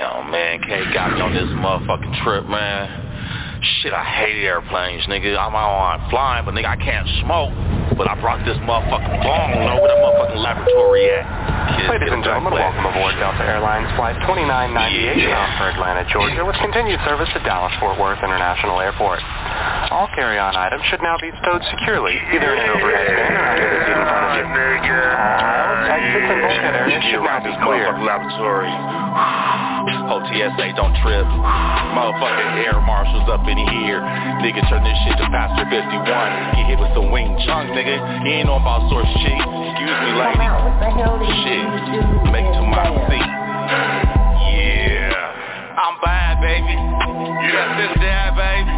Damn, man, K got me on this motherfucking trip, man. Shit, I hate airplanes, nigga. I'm on flying, but nigga, I can't smoke. But I brought this motherfucking bong. You know where that motherfucking laboratory at? Kids, Ladies and gentlemen, welcome aboard Delta Airlines Flight 2998 yeah. bound for Atlanta, Georgia, with continued service to Dallas-Fort Worth International Airport. All carry-on items should now be stowed securely, either in an overhead bin or under the seat in front of you. All exits and bulkhead areas should now be clear. Laboratory. OTSA, don't trip. Motherfucking air marshals up in here. Nigga, turn this shit to Pastor 51. Get hit with some Wing Chun, nigga. You ain't know about source shit. Excuse me, lady. Shit. Make to my seat. Yeah. I'm bad, baby. You got this dad, baby.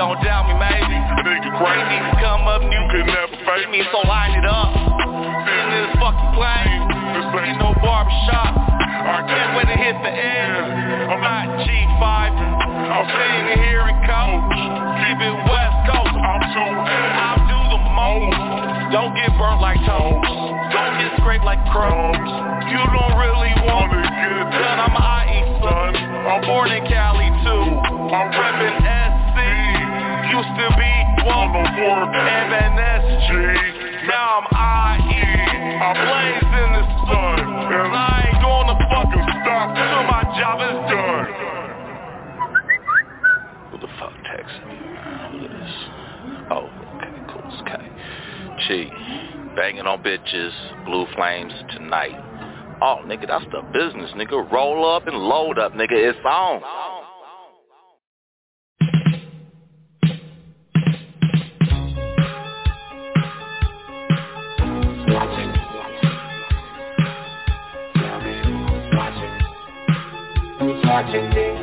Don't doubt me, maybe. Nigga crazy. Come up, you could never face me, so line it up. In this fucking plane. This ain't no barbershop. I can't wait to hit the end. I'm not G5. I'm sitting here in coach. Keep it West Coast. I'm too I'll do the most. Don't get burnt like toast. Don't get scraped like crows. You don't really want to done. I'm IE son. I'm born in Cali too. I'm reppin' SC. Used to be one MNSG. Now I'm IE. I blaze stop till my job is done. Who the fuck texted me? Who is? Oh, okay, cool. It's K. G. Banging on bitches, blue flames tonight. Oh, nigga, that's the business, nigga. Roll up and load up, nigga. It's on. Watching me.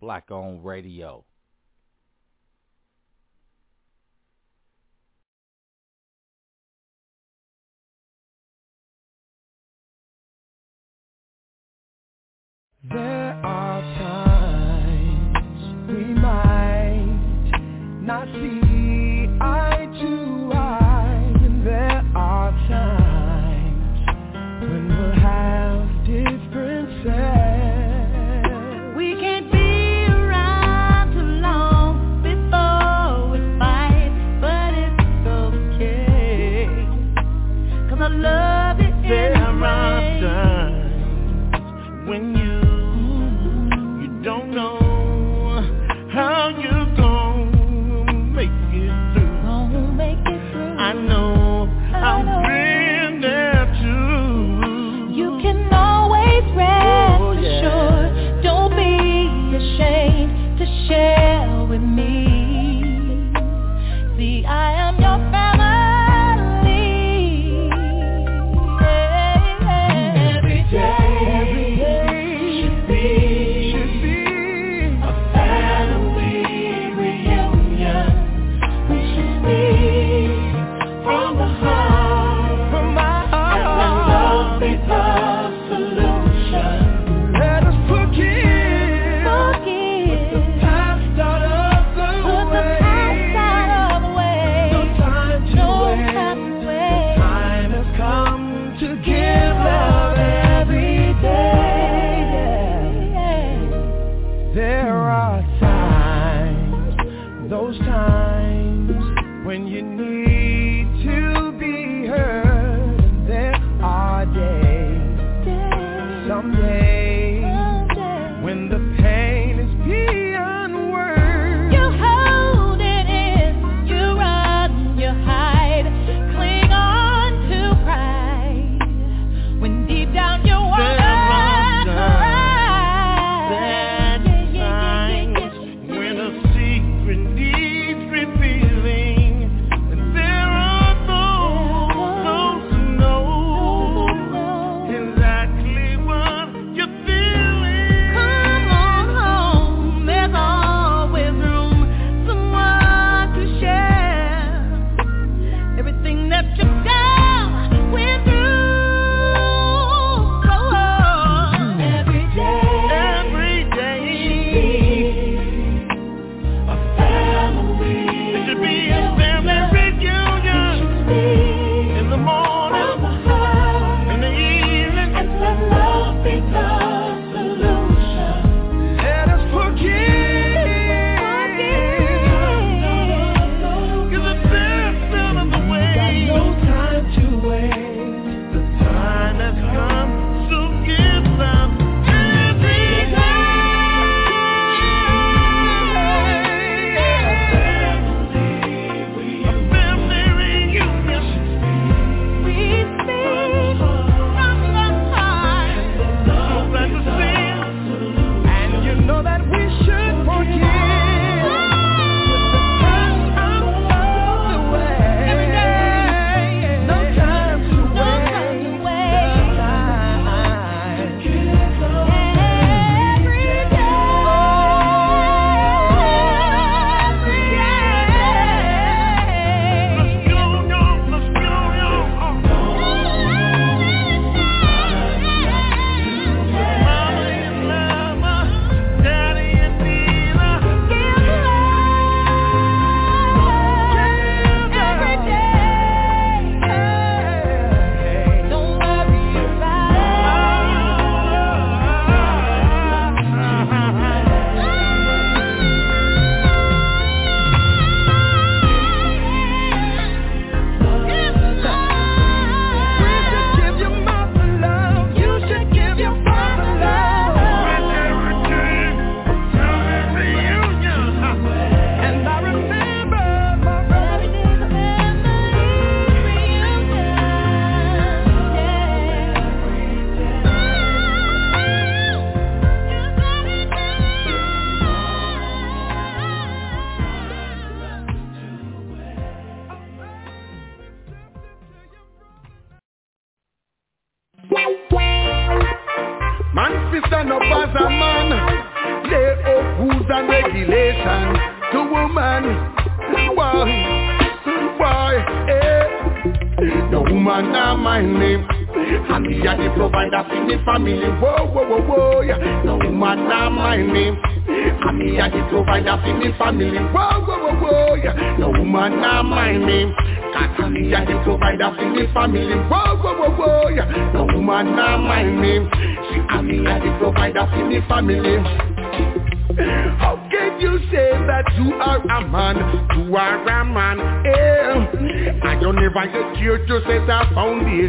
Black Own Radio.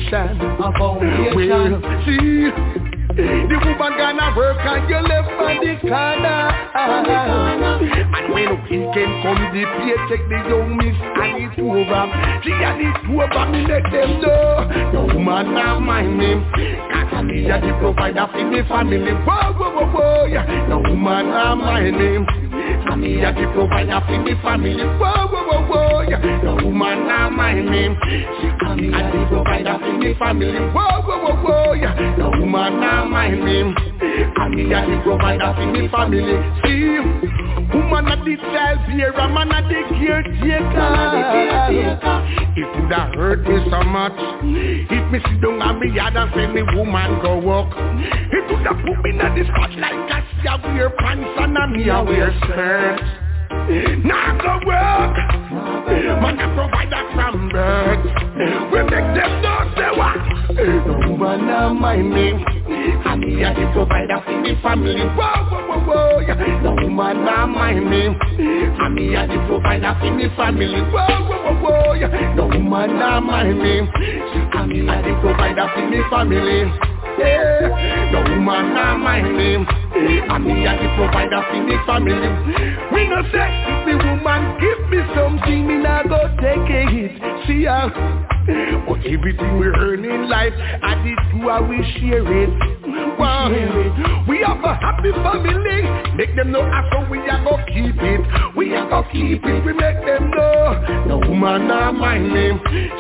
Foundation. A foundation. Well, see. The woman gonna work and you left on the corner. And when weekend come the paycheck the young miss and it's over. She and it's over me let them know. No woman not mind me Cause me a the provider for me family. Whoa, whoa, whoa, whoa, yeah. No woman not mind me and me a the provider for me family. Whoa, whoa, whoa, whoa, No woman ah, not mind me She and me a the provider for me family. Whoa, whoa, whoa, whoa, yeah. No woman ah, not mind me And me a the provider for me family. See, woman a the child bearer Man a the caretaker It would have hurt me so much If me sit down on me yard and say me woman go walk. It would have put me in the spot like a see I wear pants and a me a wear skirt Now go work. Man a provider from birth. We make them know say what? No woman not mind me And me a the provider for me family. Whoa, whoa, whoa, whoa. No woman not mind me And me a the provider for me family. Whoa, whoa, whoa, whoa. No woman not mind me And me a the provider for me family. No woman not mind me And me a the provider for me family. We no say if the woman give me something Me not go take a hit. See ya But everything we earn in life I did do I we share it. We have a happy family. Make them know how we are go keep it. We are go keep it. We make them know. No woman not mind me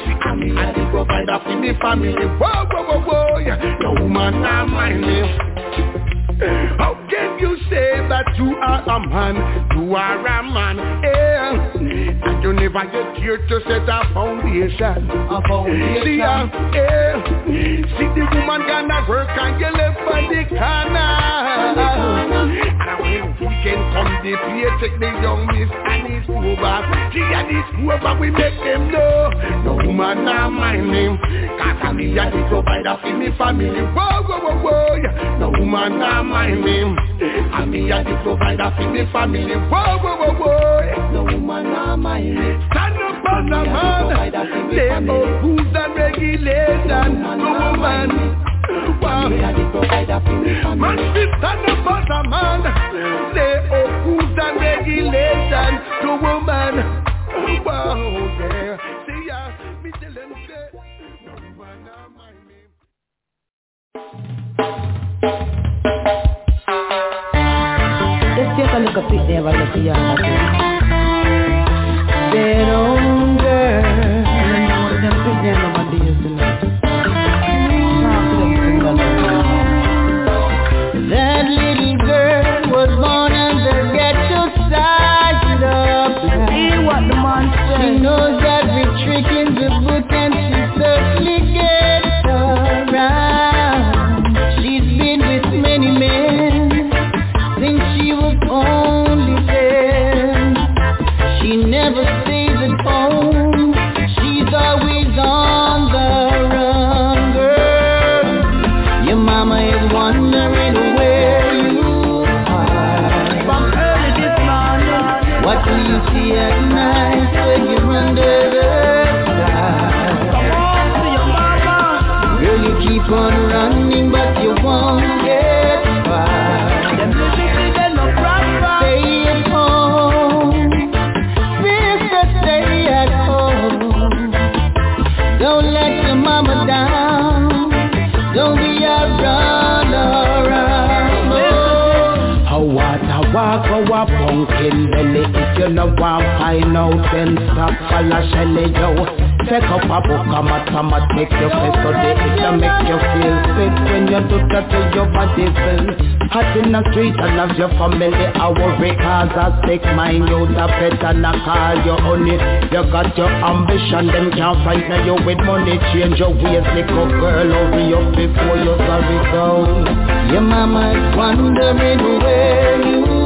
She and me a the provider for me family. Whoa, whoa, whoa, whoa. No woman not mind me how can you say that you are a man? You are a man, eh? And you never get here to set a foundation. A foundation. See, uh, eh? See the woman gonna work and you left on the corner. And when weekend come, the paycheck the young miss and it's over. See, and it's over, we make them know. No woman not mind me. Cause I'm the provider for me family. Whoa, whoa, whoa, whoa. No woman not mind me And me a the provider for me family Whoa, whoa, whoa, whoa No woman not mind me Stand up as a man Lay out rules and regulation No woman Wow. Man, stand up as man out rules and regulation No woman Wow, yeah See ya, No mind me a pumpkin belly If you no want find out then stop follow Shelly yo Take up a book a mathematics You say study it to make you feel sick When you do that to your body feel Hot in the street and love your family I worry cause I stick mine You the better not call you honey. You got your ambition Them can't frighten you with money. Change your ways little girl Hurry up before you sorry go Your mama is wondering where you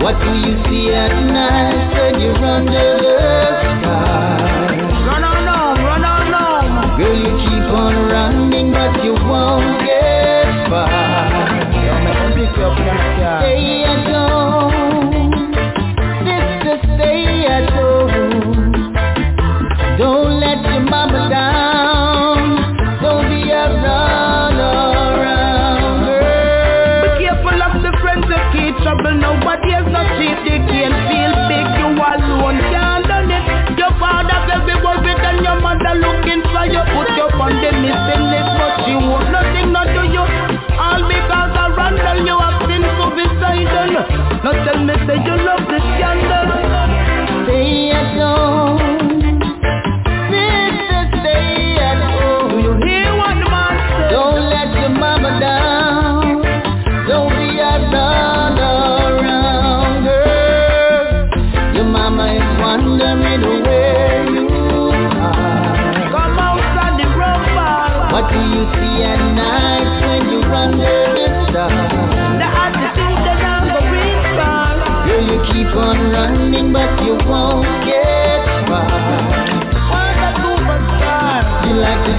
What do you see at night when you're under the sky? Run on home, run on home. Girl, you keep on running, but you won't get far. Stay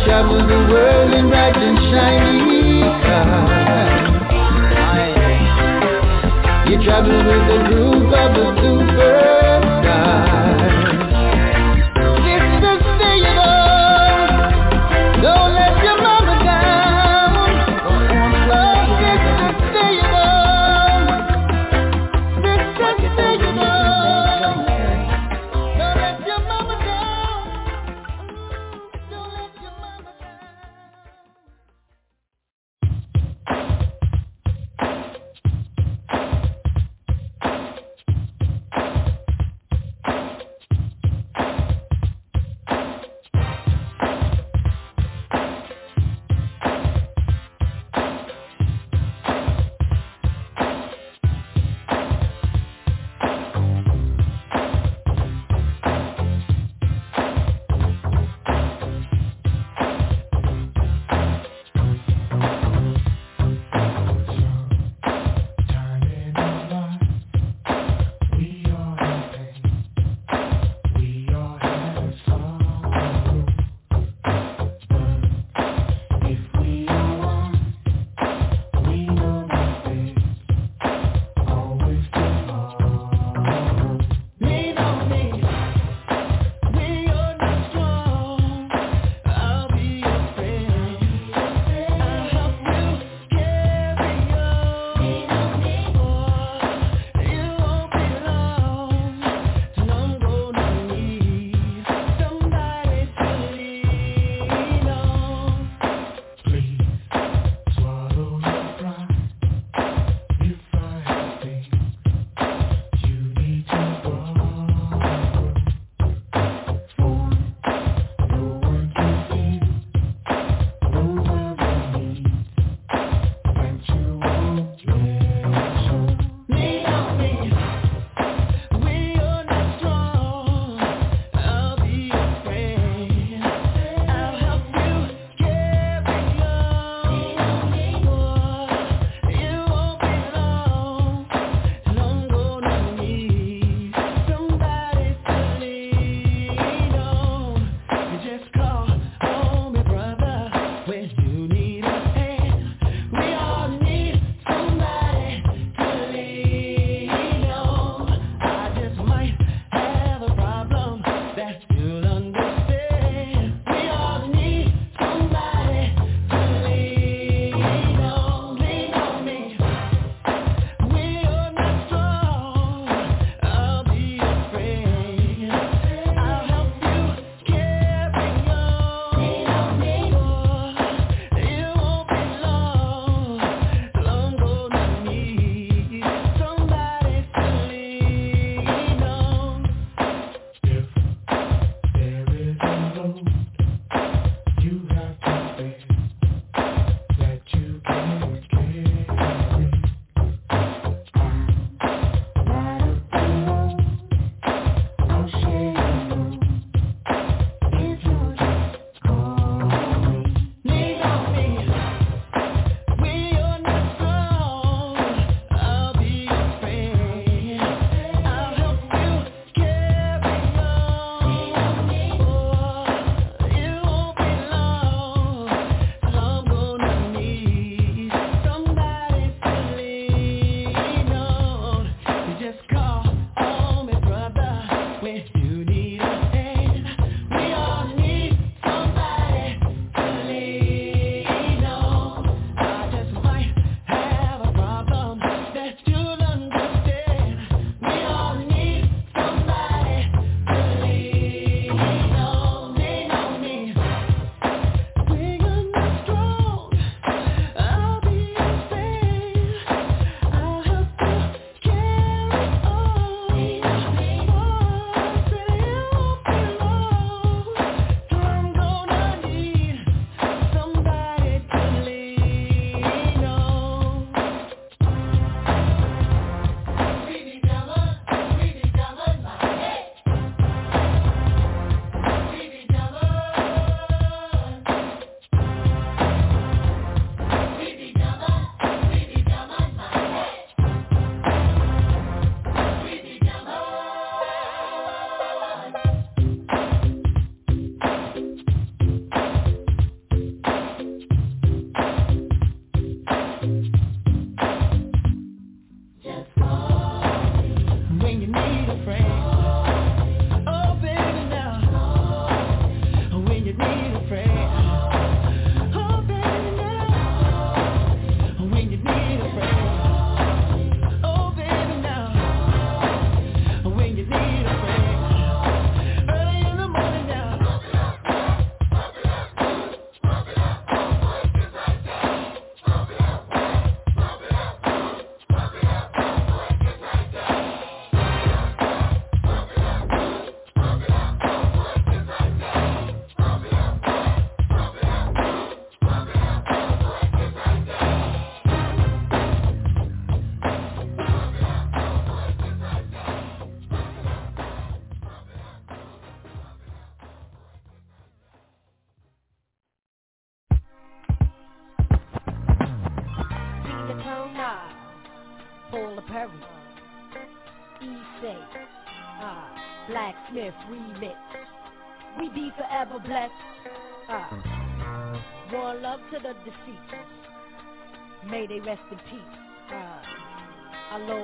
travel the world in bright and shiny cars. You travel with the group of a superstar.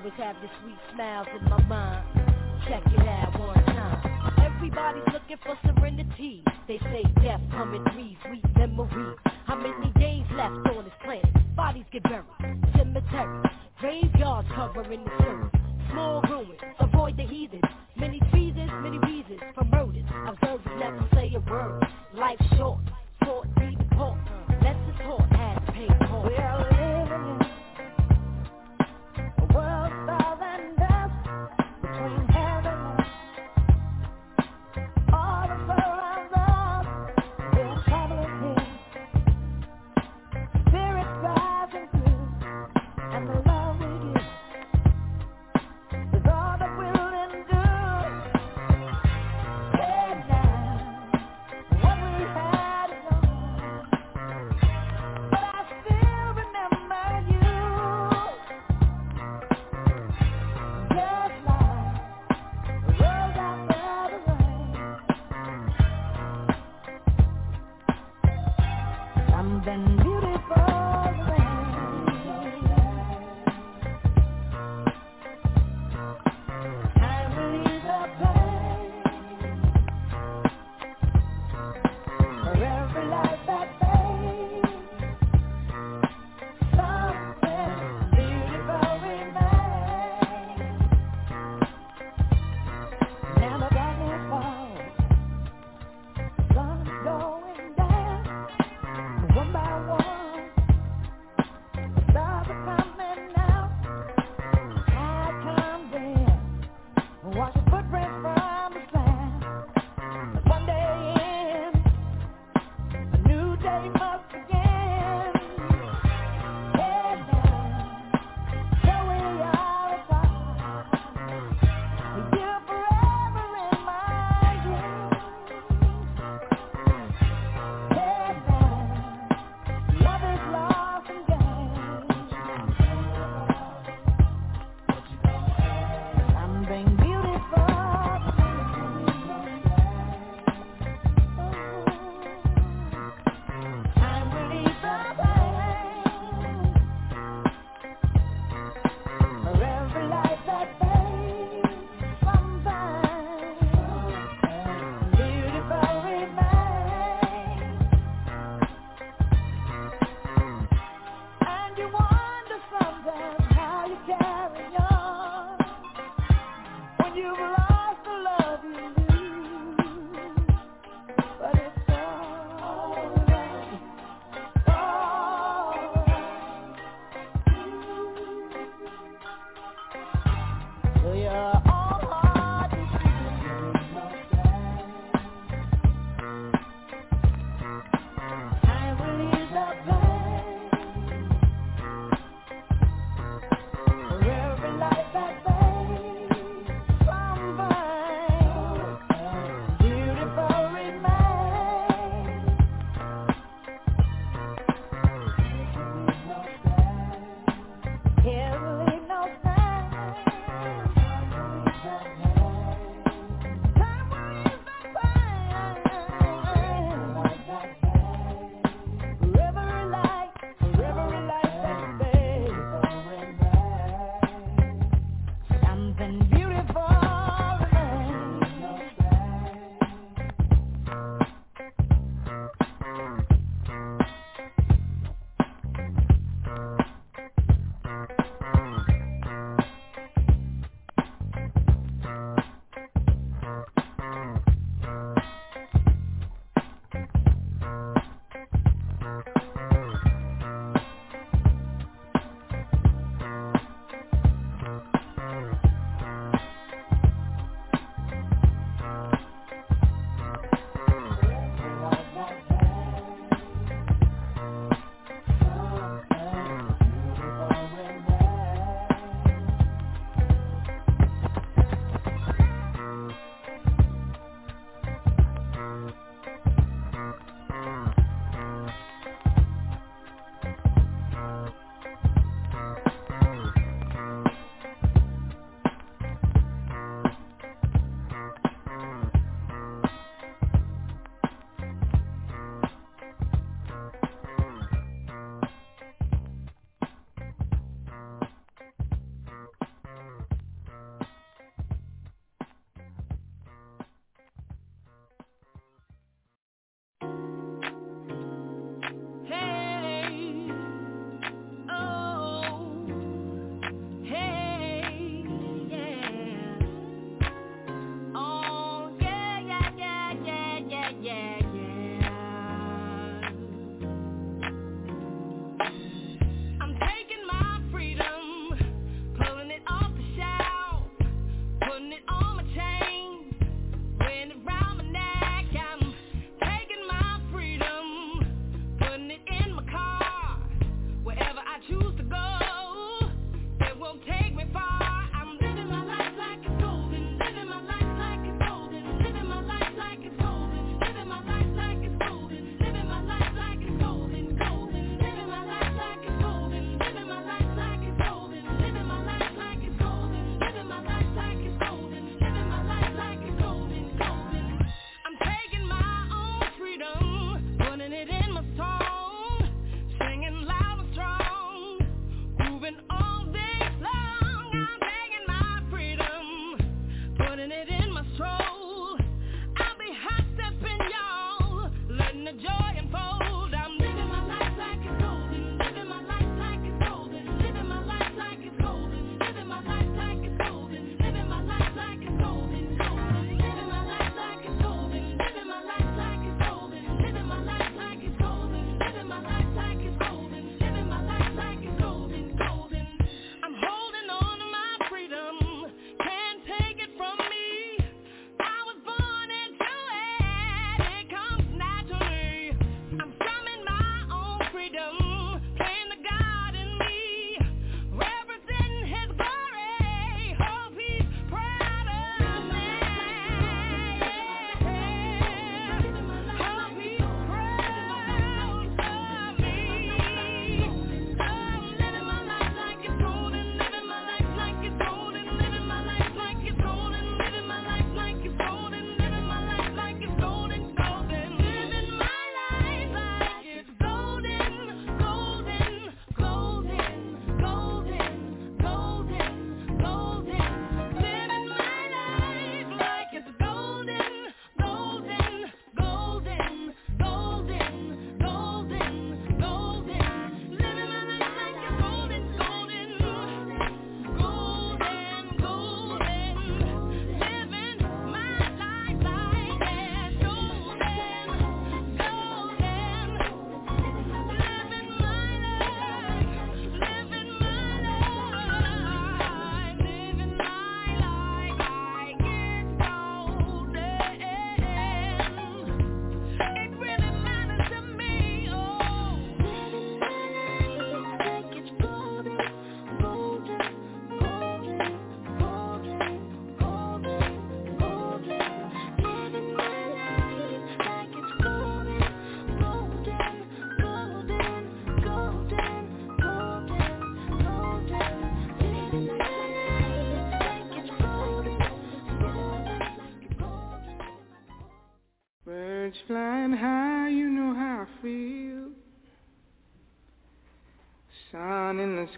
always have the sweet smiles in my mind. Check it out one time. Everybody's looking for serenity. They say death coming three sweet memory. How many days left on this planet? Bodies get buried, cemeteries, graveyards covering the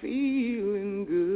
Feeling good.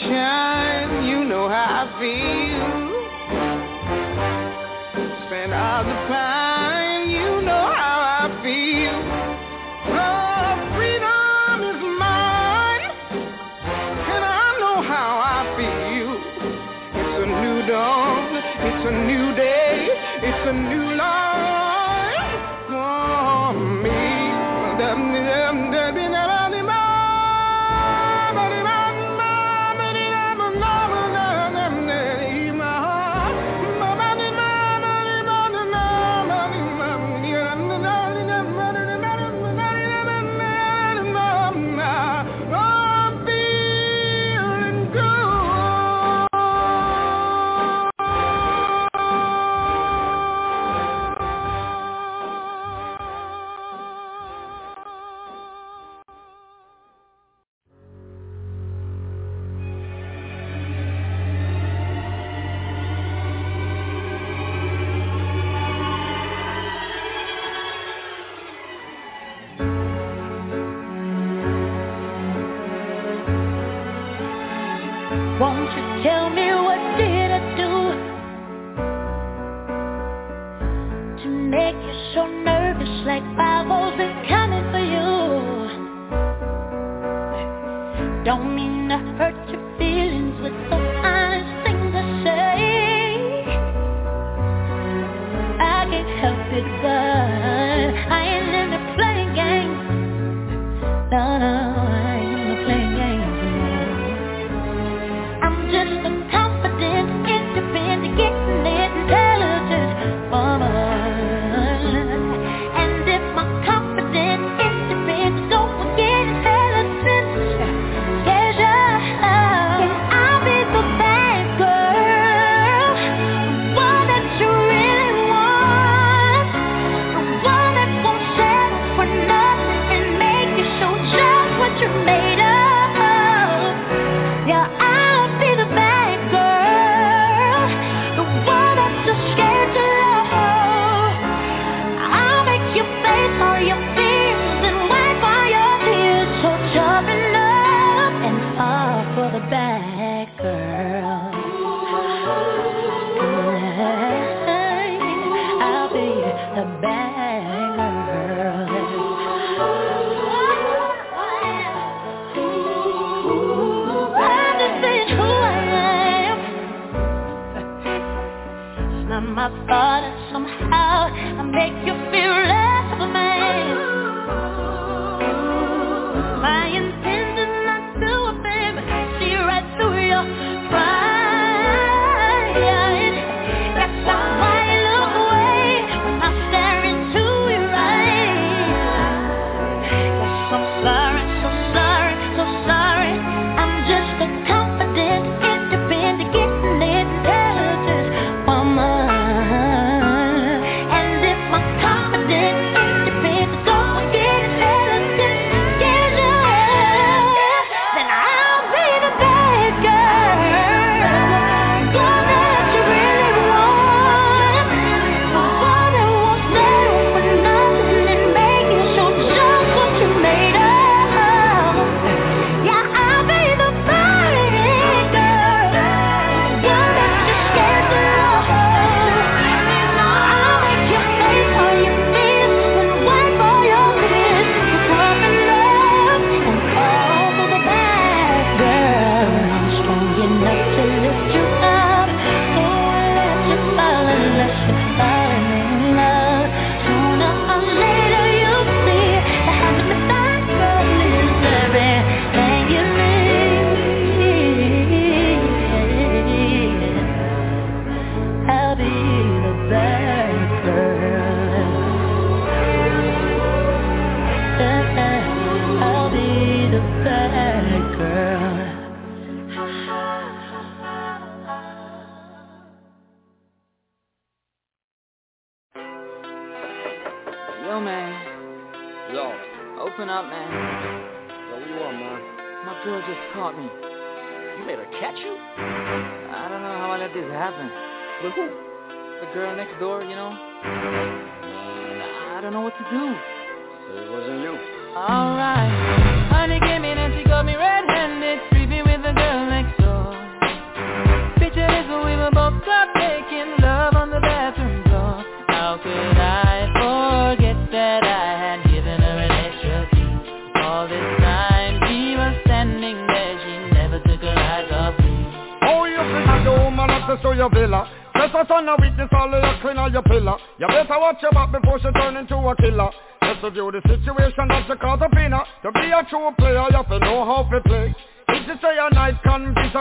You you know how I feel. Spend all the time, you know how I feel. Oh, freedom is mine, and I know how I feel. It's a new dawn, it's a new day, it's a new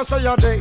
say a day.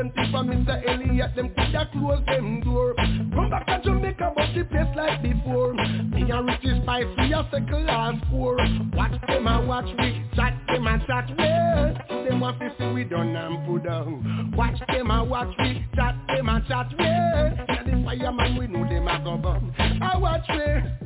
them tip from Mr. Elliott, them coulda close them door. Come back to Jamaica, but the place like before. Me and Richie Spice, we a second last four. Watch them and watch we, chat them and chat we. Them want to see we done and put down. Watch them and watch we, chat them and chat we. Yeah, the fireman, we know them a go burn. I watch we.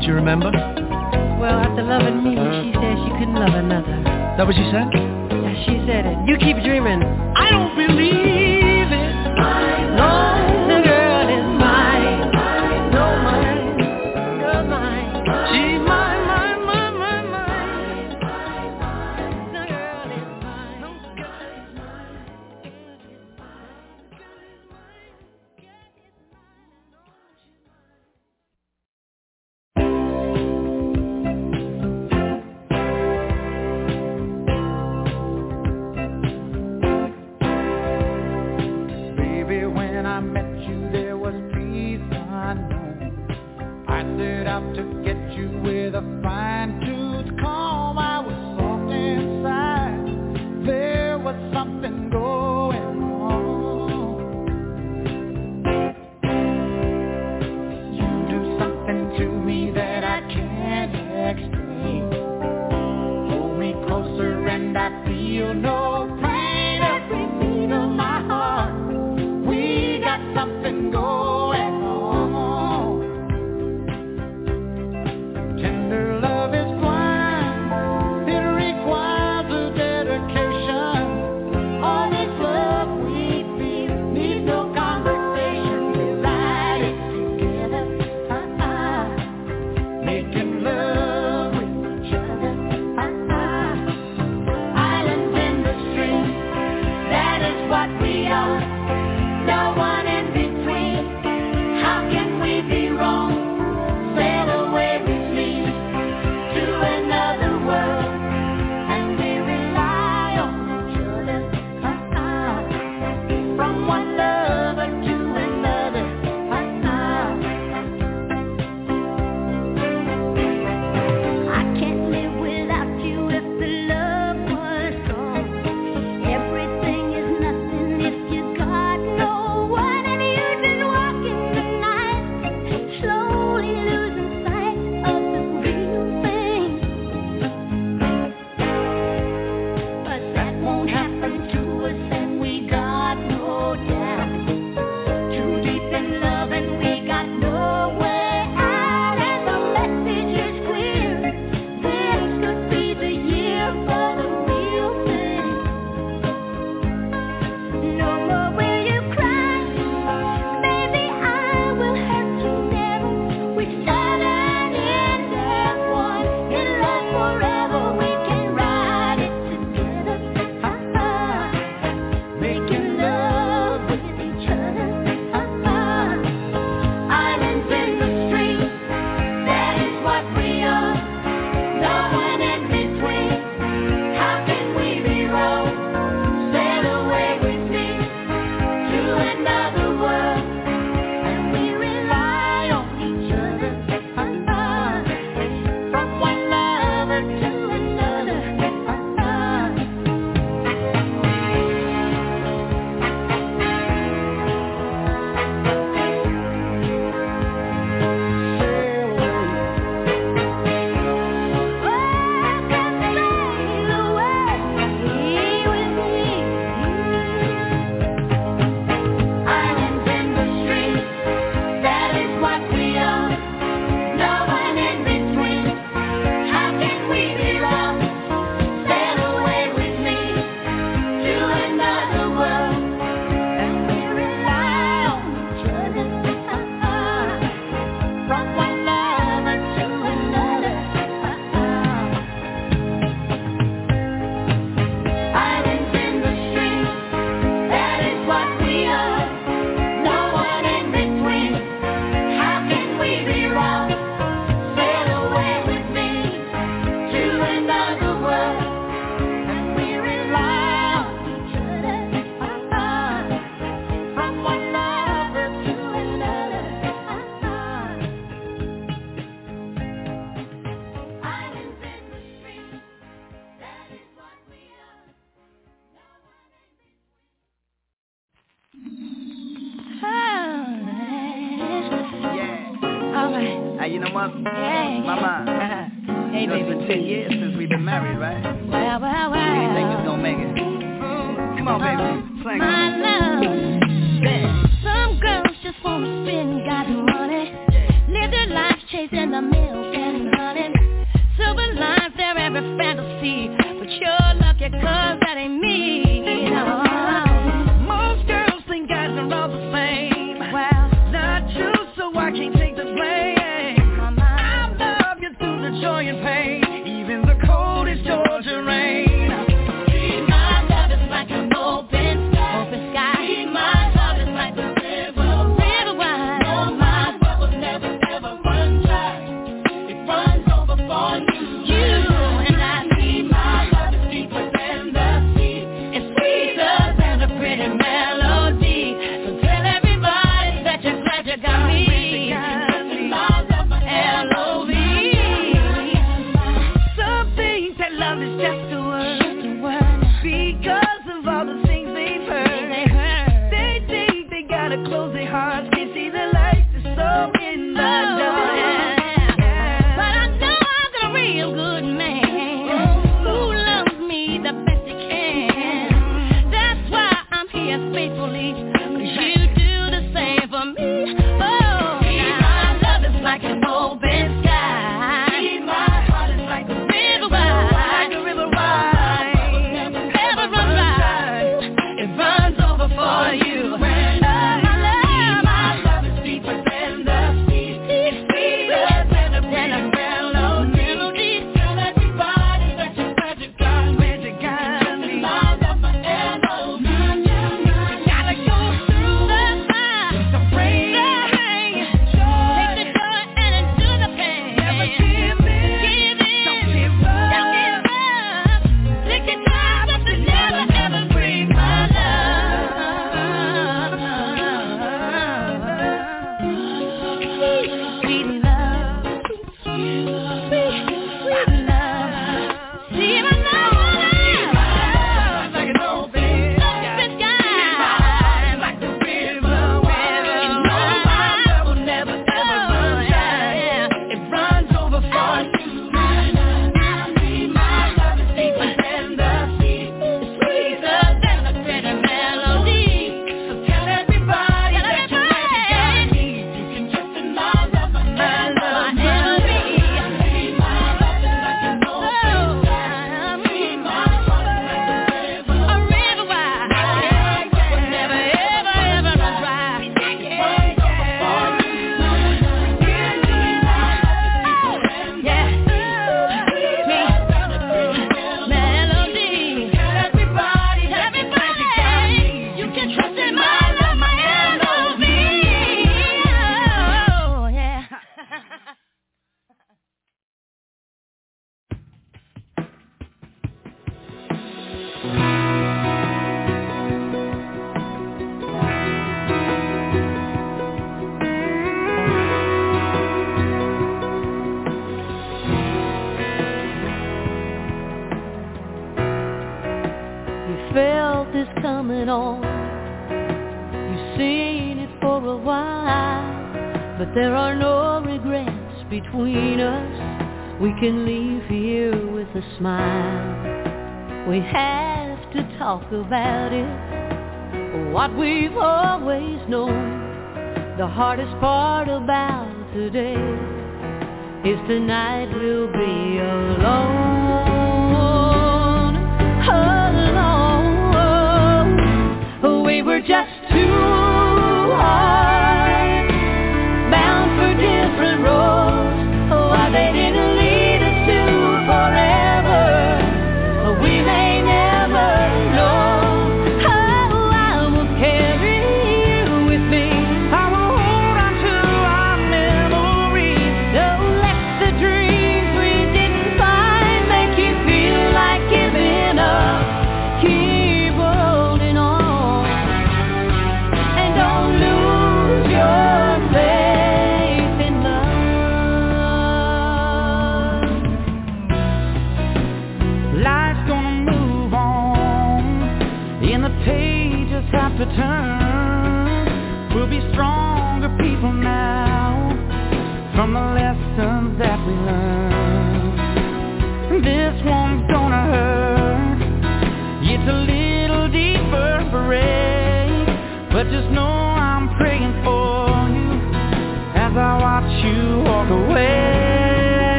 Would you remember? Well, after loving me, she said she couldn't love another. That what she said?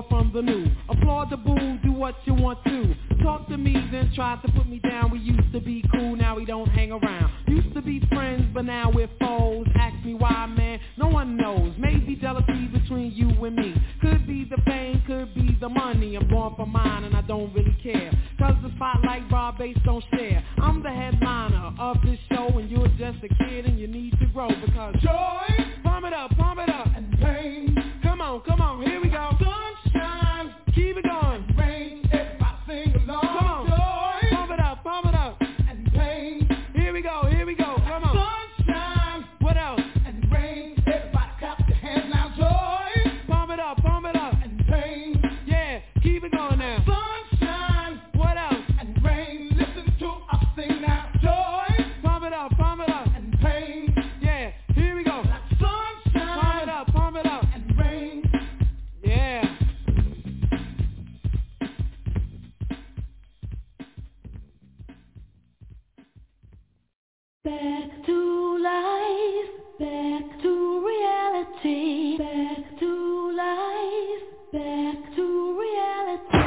more from the new. Applaud the boo, do what you want to. Talk to me, then try to put me down. We used to be cool, now we don't hang around. Used to be friends, but now we're foes. Ask me why, man, no one knows. Maybe jealousy between you and me. Could be the fame, could be the money. I'm born for mine and I don't really care. Cause the spotlight, Rob Base don't share. I'm the headliner of this show and you're just a kid and reality, back to life, back to reality.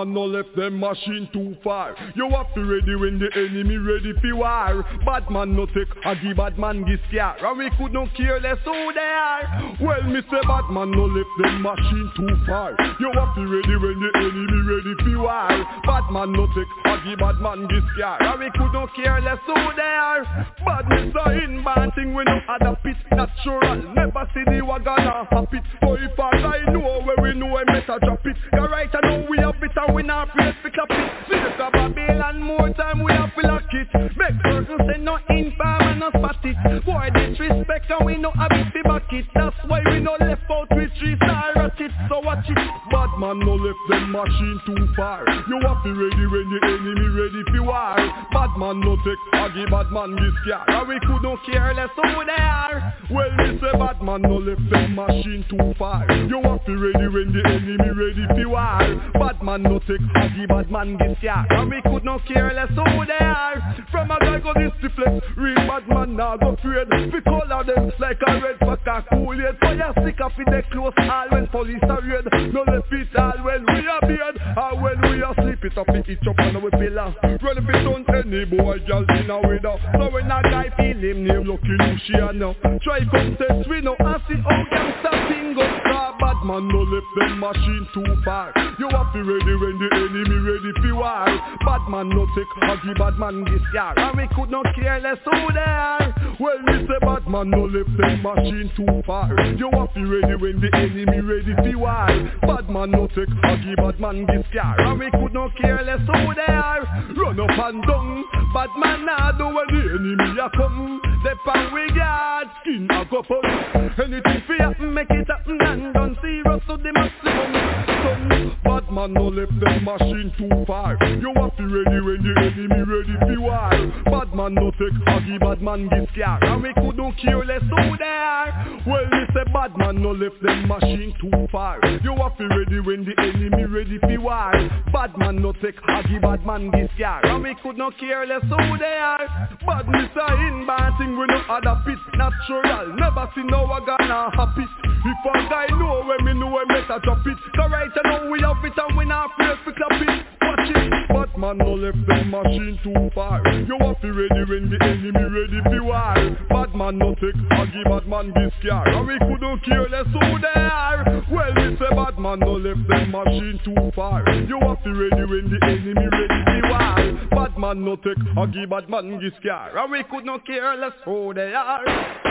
Man no left them machine too far. You have to ready when the enemy ready for war. Bad man no take a give bad man this scare. And we could not care less who they are. Well, say bad man no left them machine too far. You have to ready when the enemy ready for war. Bad man no take a give bad man this scare. And we could not care less who they are. Badness a inbound thing we no a pit natural. Never see the wagon a it. So if I know where we know I better drop it. You're right I know we have we not afraid to clap it Slick a Babylon more time we have to lock it. Make certain say no infam and spot it. Boy disrespect and we no have to back it. That's why we no left out with three star at it So watch it. Bad man no left them machine too far. You have to be ready when the enemy ready for war. Bad man no take aggy bad man this car. And we could no care less who they are. Well we say bad man no left them machine too far. You have to be ready when the enemy ready for war. Bad man no take aggy bad man this car. And we could no care less who they are. From a guy go this flex Real bad man now go afraid We color them like a red a cool So you stick up in the close all when police are raid No left it all when we are beard Or when we are sleep it up in each up on our pillar Run if it on any boy girl in a window So when a guy feel him name Lucky Luciano Try come test we know and see how gangsta thing go Cause bad man no left them machine too far. You have to ready when the enemy ready for war. Bad man no take huggy bad man this year And we could not care less who they are Well we bad man no left them machine too far. You have to ready when the enemy ready for war. Bad man no take huggy bad man this year And we could not care less who they are. Run up and down. Bad man now do when the enemy a come. They pan we guard Skin a go pump. Anything for happen make it happen and done Serious to the maximum. Son, Bad man no left them machine too far You have to ready when the enemy ready for war Bad man no take huggy bad man this car And we could not care less who they are Well we say bad man no left them machine too far You have to ready when the enemy ready for war Bad man no take huggy bad man this car And we could not care less who they are Badness a inbound thing we no other pit natural. Never see no a gonna happy If a guy know when me know I better drop it Cause right now we have it and we not afraid to clap it Watch it Bad man no left them machine too far. You have to ready when the enemy ready for war. Bad man no take huggy bad man this car. And we couldn't care less who they are. Well we say bad man no left them machine too far. You have to ready when the enemy ready for war. Bad man no take huggy bad man this car. And we could not care less who they are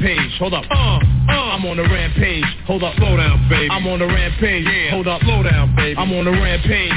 Rampage, hold up. Uh, uh, I'm on the rampage. Hold up, slow down, baby. I'm on the rampage. Yeah. Hold up, slow down, baby. I'm on the rampage.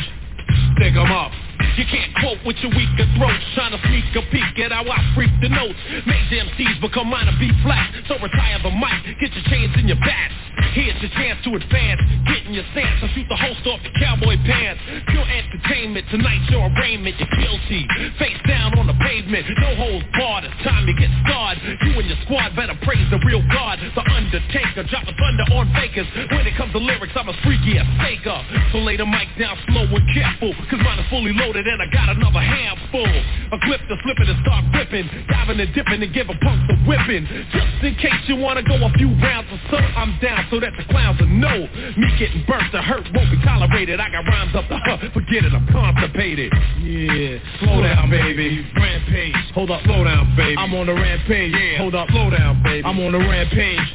Stick 'em up. You can't quote with your weaker throats. Trying to sneak a peek at how I freak the notes. Major MCs become minor B flat. So retire the mic, get your chains in your bats Here's your chance to advance Get in your stance. And shoot the host off your cowboy pants. Pure entertainment, tonight's your arraignment. You're guilty, face down on the pavement. No holds barred, it's time to get started. You and your squad better praise the real God. The Undertaker, drop the thunder on fakers. When it comes to lyrics, I'm as freaky as faker. So lay the mic down slow and careful Cause mine is fully loaded and I got another handful. A clip to slip it and start ripping Diving and dipping and give a punk the whipping. Just in case you wanna go a few rounds or so I'm down so that the clowns will know. Me getting burnt to hurt won't be tolerated. I got rhymes up the huh, forget it, I'm constipated. Yeah, slow down baby. Rampage, hold up, slow down baby. I'm on the rampage, yeah, hold up, slow down baby. I'm on the rampage,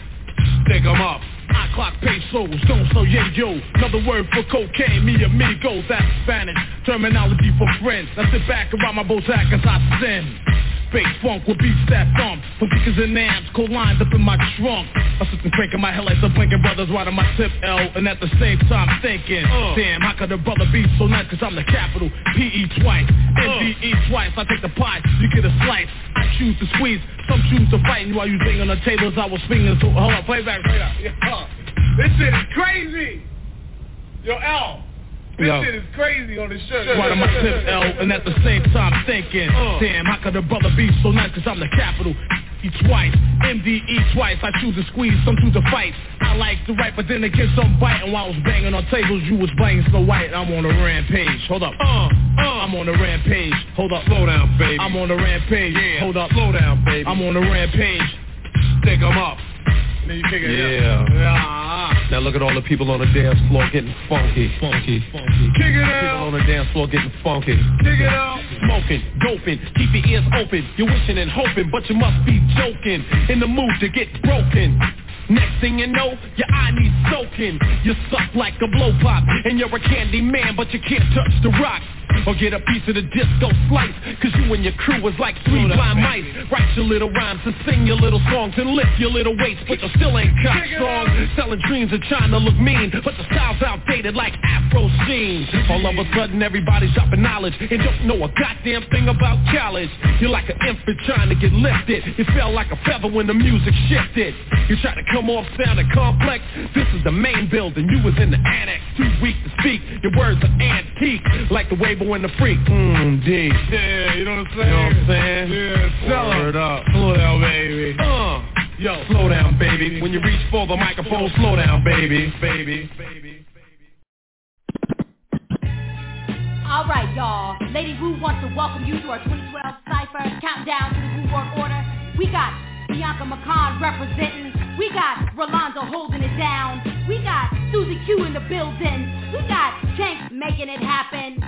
stick 'em up I clock pesos, don't so yeah yo. Another word for cocaine, me amigos That's Spanish, terminology for friends. I sit back around my Bozak as I sin Fake funk with beats that thump. From speakers and amps, cold lines up in my trunk. Assistant cranking my headlights up blinking brothers right on my tip L And at the same time thinking uh. Damn, how could a brother be so nice? Cause I'm the capital, P-E twice uh. N-D-E twice, I take the pie, you get a slice. I choose to squeeze, some choose to fight. And while you bang on the tables I was swinging So hold on, play back, play back yeah. This shit is crazy. Yo, L. This Yo. shit is crazy on this shirt. On my tip L and at the same time thinking Damn, how could a brother be so nice? Cause I'm the capital. E twice, MDE twice. I choose to squeeze, some choose to fight I like to write but then again some bite And while I was banging on tables you was playing Snow White I'm on a rampage, hold up. Uh, uh, I'm on a rampage, hold up, slow down baby. I'm on a rampage, yeah. hold up, slow down baby. I'm on a rampage, stick 'em up Yeah. Yeah. Now look at all the people on the dance floor getting funky, funky, funky. Kick it People out. on the dance floor getting funky. Kick it out. Smoking, doping, keep your ears open. You're wishing and hoping, but you must be joking. In the mood to get broken. Next thing you know, your eye needs soaking. You suck like a blow pop, and you're a candy man, but you can't touch the rock. Or get a piece of the disco slice, cause you and your crew was like three blind mice. Write your little rhymes and sing your little songs and lift your little weights, but you still ain't cock strong. Selling dreams and trying to look mean, but the style's outdated like Afro sheen. All of a sudden everybody's dropping knowledge and don't know a goddamn thing about college. You're like an infant trying to get lifted. You fell like a feather when the music shifted. You try to come off sounding complex. This is the main building. You was in the annex, too weak to speak. Your words are antique, like the Weibo and the freak. Mmm, D. Yeah, you know what I'm saying? You know what I'm saying? Yeah, tell 'em. Word up. Slow down, baby. Uh, yo, slow down, baby. When you reach for the microphone, slow down, baby. Baby. Baby. All right, y'all. Lady Wu wants to welcome you to our 2012 Cypher Countdown to the Wu World Order. We got Bianca McCon representing. We got Rolando holding it down. We got Susie Q in the building. We got Tank making it happen.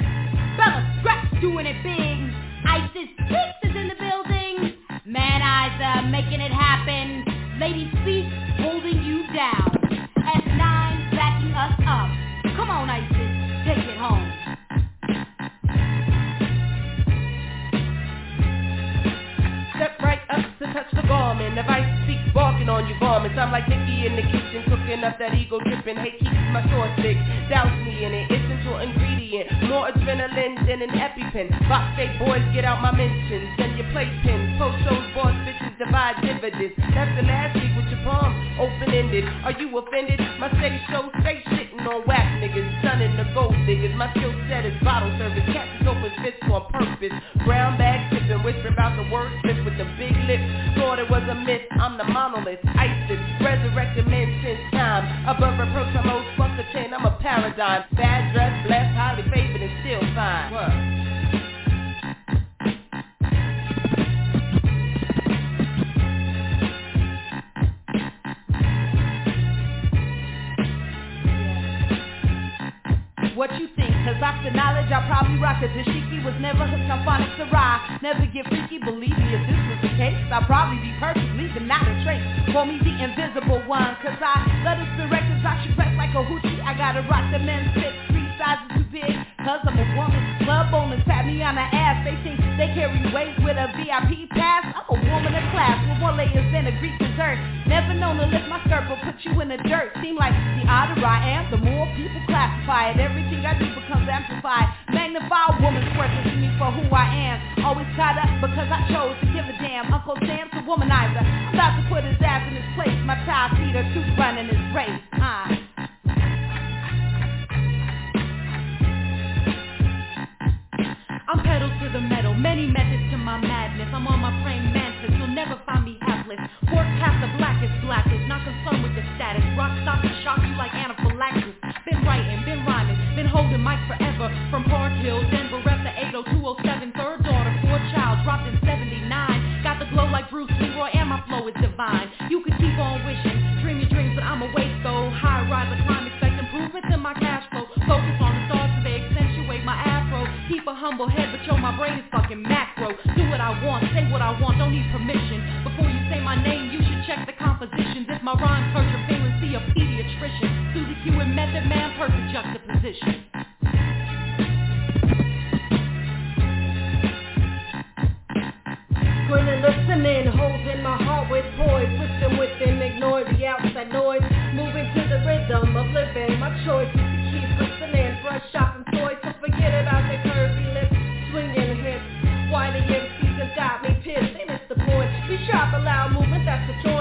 Bella Scratch doing it big. Isis Six is in the building. Man Eyes uh, making it happen. Lady Speak holding you down. S9 backing us up. Come on, Isis. Take it home. Touch the garment. The vice speaks barking on your garments. I'm like Nicky in the kitchen cooking up that ego dripping. Hate keeps my sauce thick. Douse me in it. Essential ingredient. More adrenaline than an EpiPen. Box boys get out my mentions. Send your playpens. Post shows, boss bitches divide dividends. That's the last week with your palm open-ended. Are you offended? My steady show stay shitting on whack niggas. Stunning the gold diggers. My skill set is bottle service. Cats open fists on purpose. Brown bag tipping. Whisper about the word slip with the big lips. Thought it was a myth. I'm the monolith. ISIS. Resurrected men since time. Above reproach, I'm old plus a 10. I'm a paradigm. Bad dress, blessed, highly favored, and still fine. What? After knowledge, I probably rock a dashiki Was never hooked on phonics or Never get freaky, believe me, if this was the case I'd probably be perfect, leaving not a trace. Call me the invisible one Cause I let us the records I should press like a hoochie. I gotta rock the men's fit, three sizes too big Cause I'm a woman, club owners pat me on the ass. They think they carry weight with a VIP pass. I'm a woman of class with more layers than a Greek dessert. Never known to lift my skirt but put you in the dirt. Seem like the odder I am, the more people classify it. Everything I do becomes amplified. Magnify a woman's worth to me for who I am. Always caught up because I chose to give a damn. Uncle Sam's a womanizer. I'm about to put his ass in his place. My child feet are tooth running his race. Uh. Pedal to the metal, many methods to my madness. I'm on my frame mantis, you'll never find me hapless. Pork past the blackest blacklist, not concerned with the status. Rock stock and shock you like anaphylaxis. Been writing, been rhyming, been holding mic forever. From Park Hill, Denver, rep the 80207, third Keep a humble head, but yo, my brain is fucking macro. Do what I want, say what I want, don't need permission. Before you say my name, you should check the compositions. If my rhymes hurt your feelings, see a pediatrician. Susie Q and Method Man, perfect juxtaposition. Grinning, listening, holding my heart with poise, twisting within, ignore the outside noise, moving to the rhythm of living. My choice is to keep listening, brush off and toys, so forget about the Got me pissed, they miss the point. Be sharp, allow movement, that's the joint,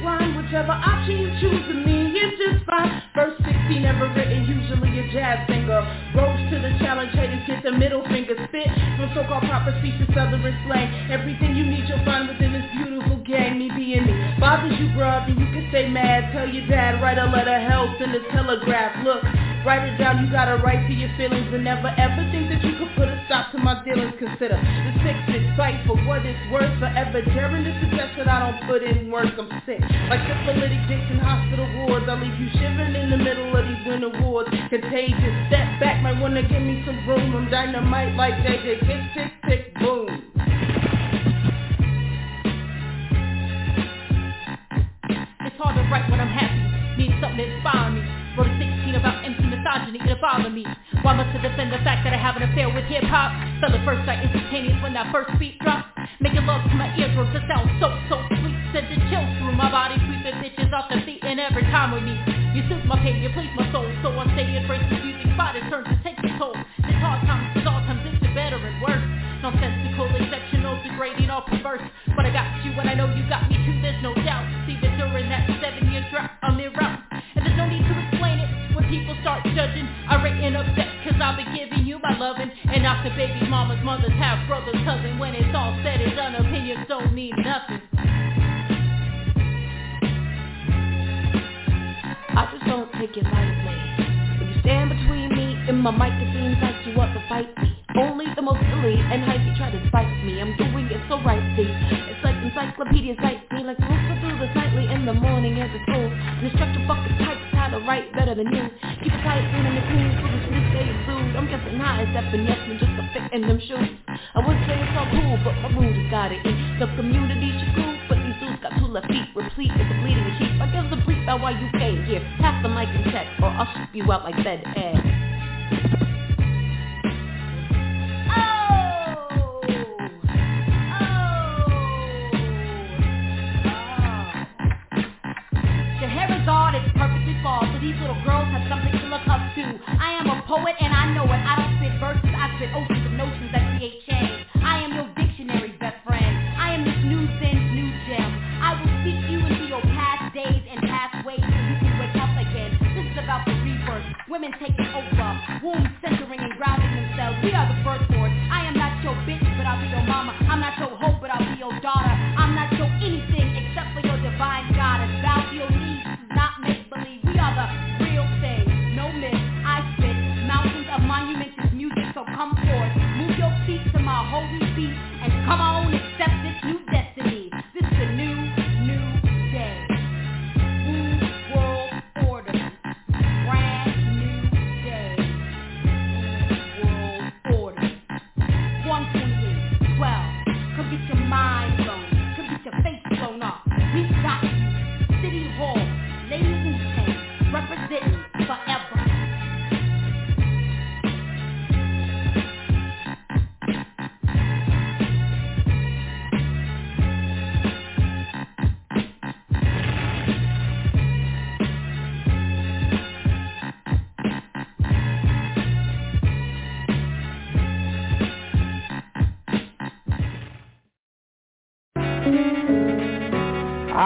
grind Whichever option you choose to me is just fine. Verse 60 never written, usually a jazz singer. Rose to the challenge, haters get the middle finger Spit from so-called proper speech to southern slang. Everything you need you'll find within this beautiful gang Me being me. Bothers you bruh, then you can stay mad. Tell your dad, write a letter, help send a telegraph. Look, write it down, you got a right to your feelings And never ever think that you out to my dealers consider the is fight for what it's worth. Forever daring to suggest that I don't put in work, I'm sick. Like syphilitic dicks in hospital wards, I leave you shivering in the middle of these winter wards. Contagious, step back, might wanna give me some room. I'm dynamite like JJ, tick, tick, tick, boom. Me. Why must I defend the fact that I have an affair with hip-hop? Fell at first sight instantaneous when that first beat dropped. Making love to my eardrums, it sounds so, so sweet. Sent the chills through my body, creeping bitches off their feet. And every time we meet, you soothe my pain, you please my soul. So I it breaks the music spot, it turns to take its toll. This hard times, cause all it's the better and worse. Nonsensical, exceptional, degrading, all perverse. But I got you and I know you got me too, there's no doubt. See that during that seven year drought, I'm in Written upset cause I've been giving you my loving. And the baby's mama's mother's half brother's cousin. When it's all said and done, opinions don't mean nothing. I just don't take it lightly. When you stand between me and my mic, it seems like you want to fight me. Only the most silly and hypey try to spite me. I'm doing it so right, see. It's like encyclopedia cites me, like Rooster through the nightly in the morning at the school. And the structure types how to write better than you. Keep it tight, in the queen, for the Smith day rude. I'm guessing high as definition, just a fit in them shoes. I would say it's all cool, but my rude has got it in. The community should cool, but these dudes got two left feet, replete with the bleeding sheep. I guess the brief about why you came here. Pass the mic and check, or I'll shoot you out like bed air. Oh. Oh. Scheherazade flawed, so these little girls have something to look up to. I am a poet and I know it. I don't spit verses, I spit oceans of notions that create change. I am your dictionary, best friend. I am this new sin's new gem. I will speak you into your past days and past ways so you can wake up again. This is about the rebirth, women taking over, wombs centering and grounding themselves. We are the birth force. I am not your bitch, but I'll be your mama. I'm not your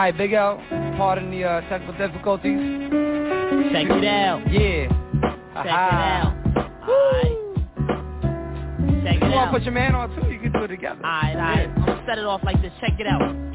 Alright, Big L, pardon the uh, technical difficulties. Check it out. Yeah. Check it out. Alright. Check You it out. put your man on too? You can do it together. Alright, alright. I'm gonna set it off like this. Check it out.